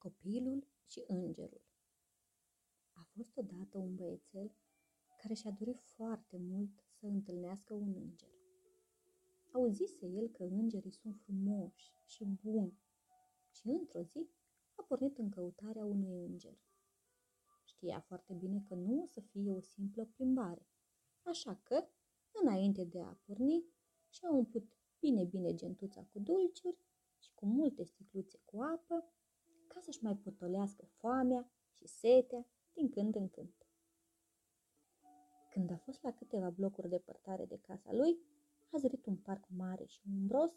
Copilul și îngerul A fost odată un băiețel care și-a dorit foarte mult să întâlnească un înger. Auzise el că îngerii sunt frumoși și buni și într-o zi a pornit în căutarea unui înger. Știa foarte bine că nu o să fie o simplă plimbare, așa că, înainte de a porni, și-a umplut bine bine gentuța cu dulciuri și cu multe sticluțe cu apă ca să-și mai potolească foamea și setea din când în când. Când a fost la câteva blocuri depărtare de casa lui, a zărit un parc mare și umbros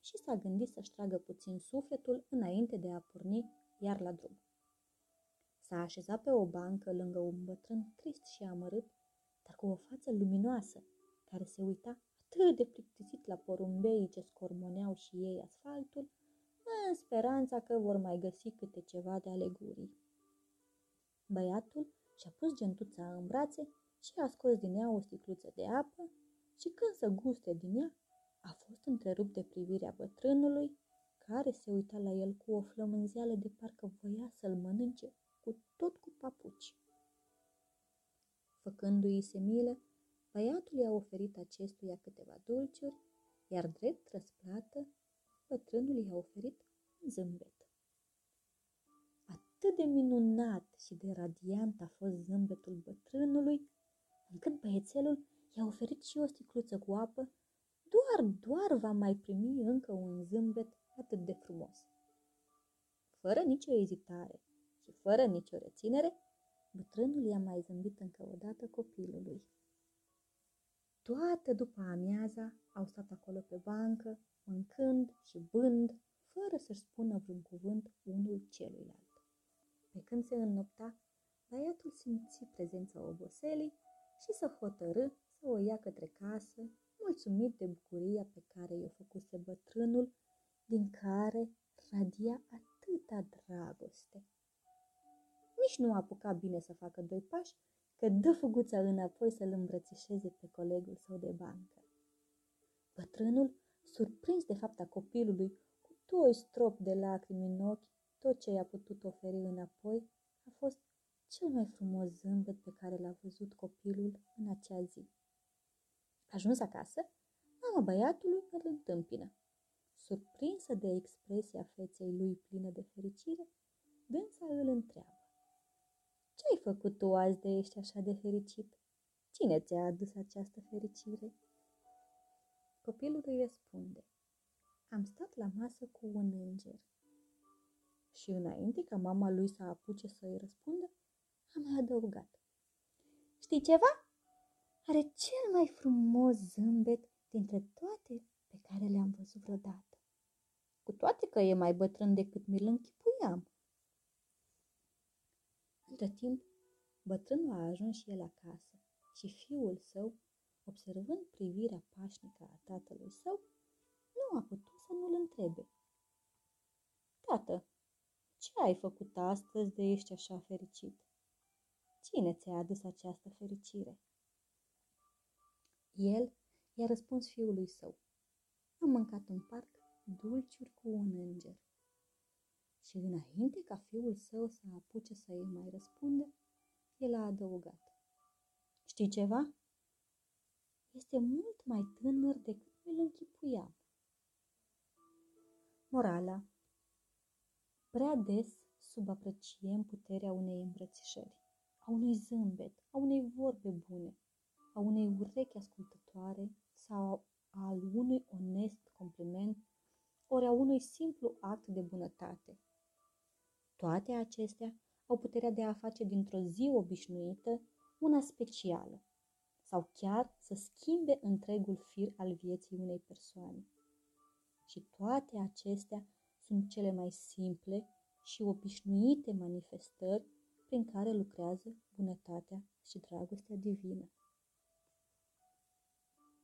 și s-a gândit să-și tragă puțin sufletul înainte de a porni iar la drum. S-a așezat pe o bancă lângă un bătrân trist și amărât, dar cu o față luminoasă, care se uita atât de plictisit la porumbeii ce scormoneau și ei asfaltul, în speranța că vor mai găsi câte ceva de alegurii. Băiatul și-a pus gentuța în brațe și a scos din ea o sticluță de apă și când să guste din ea, a fost întrerupt de privirea bătrânului, care se uita la el cu o flămânzeală de parcă voia să-l mănânce cu tot cu papuci. Făcându-i se milă, băiatul i-a oferit acestuia câteva dulciuri, iar drept răsplată, bătrânul i-a oferit un zâmbet. Atât de minunat și de radiant a fost zâmbetul bătrânului, încât băiețelul i-a oferit și o sticluță cu apă, doar, doar va mai primi încă un zâmbet atât de frumos. Fără nicio ezitare și fără nicio reținere, bătrânul i-a mai zâmbit încă o dată copilului. Toată după amiaza au stat acolo pe bancă, mâncând și bând, fără să-și spună vreun cuvânt unul celuilalt. Pe când se înnopta, băiatul simți prezența oboselii și să hotărâ să o ia către casă, mulțumit de bucuria pe care i-o făcuse bătrânul, din care radia atâta dragoste. Nici nu apuca bine să facă doi pași, că dă fuguța înapoi să-l îmbrățișeze pe colegul său de bancă. Bătrânul, surprins de fapta copilului, cu doi strop de lacrimi în ochi, tot ce i-a putut oferi înapoi a fost cel mai frumos zâmbet pe care l-a văzut copilul în acea zi. Ajuns acasă, mama băiatului îl întâmpină. Surprinsă de expresia feței lui plină de fericire, dânsa îl întreabă. Ce ai făcut tu azi de ești așa de fericit? Cine ți-a adus această fericire? Copilul îi răspunde. Am stat la masă cu un înger. Și înainte ca mama lui să apuce să-i răspundă, am mai adăugat. Știi ceva? Are cel mai frumos zâmbet dintre toate pe care le-am văzut vreodată. Cu toate că e mai bătrân decât mi-l închipuiam. Între timp, bătrânul a ajuns și el acasă și fiul său, observând privirea pașnică a tatălui său, nu a putut să nu-l întrebe. Tată, ce ai făcut astăzi de ești așa fericit? Cine ți-a adus această fericire? El i-a răspuns fiului său. Am mâncat în parc dulciuri cu un înger. Și înainte ca fiul său să apuce să îi mai răspundă, el a adăugat. Știi ceva? Este mult mai tânăr decât îl închipuiam. Morala Prea des subapreciem puterea unei îmbrățișări a unui zâmbet, a unei vorbe bune, a unei urechi ascultătoare sau al unui onest compliment, ori a unui simplu act de bunătate. Toate acestea au puterea de a face dintr-o zi obișnuită una specială sau chiar să schimbe întregul fir al vieții unei persoane. Și toate acestea sunt cele mai simple și obișnuite manifestări prin care lucrează bunătatea și dragostea divină.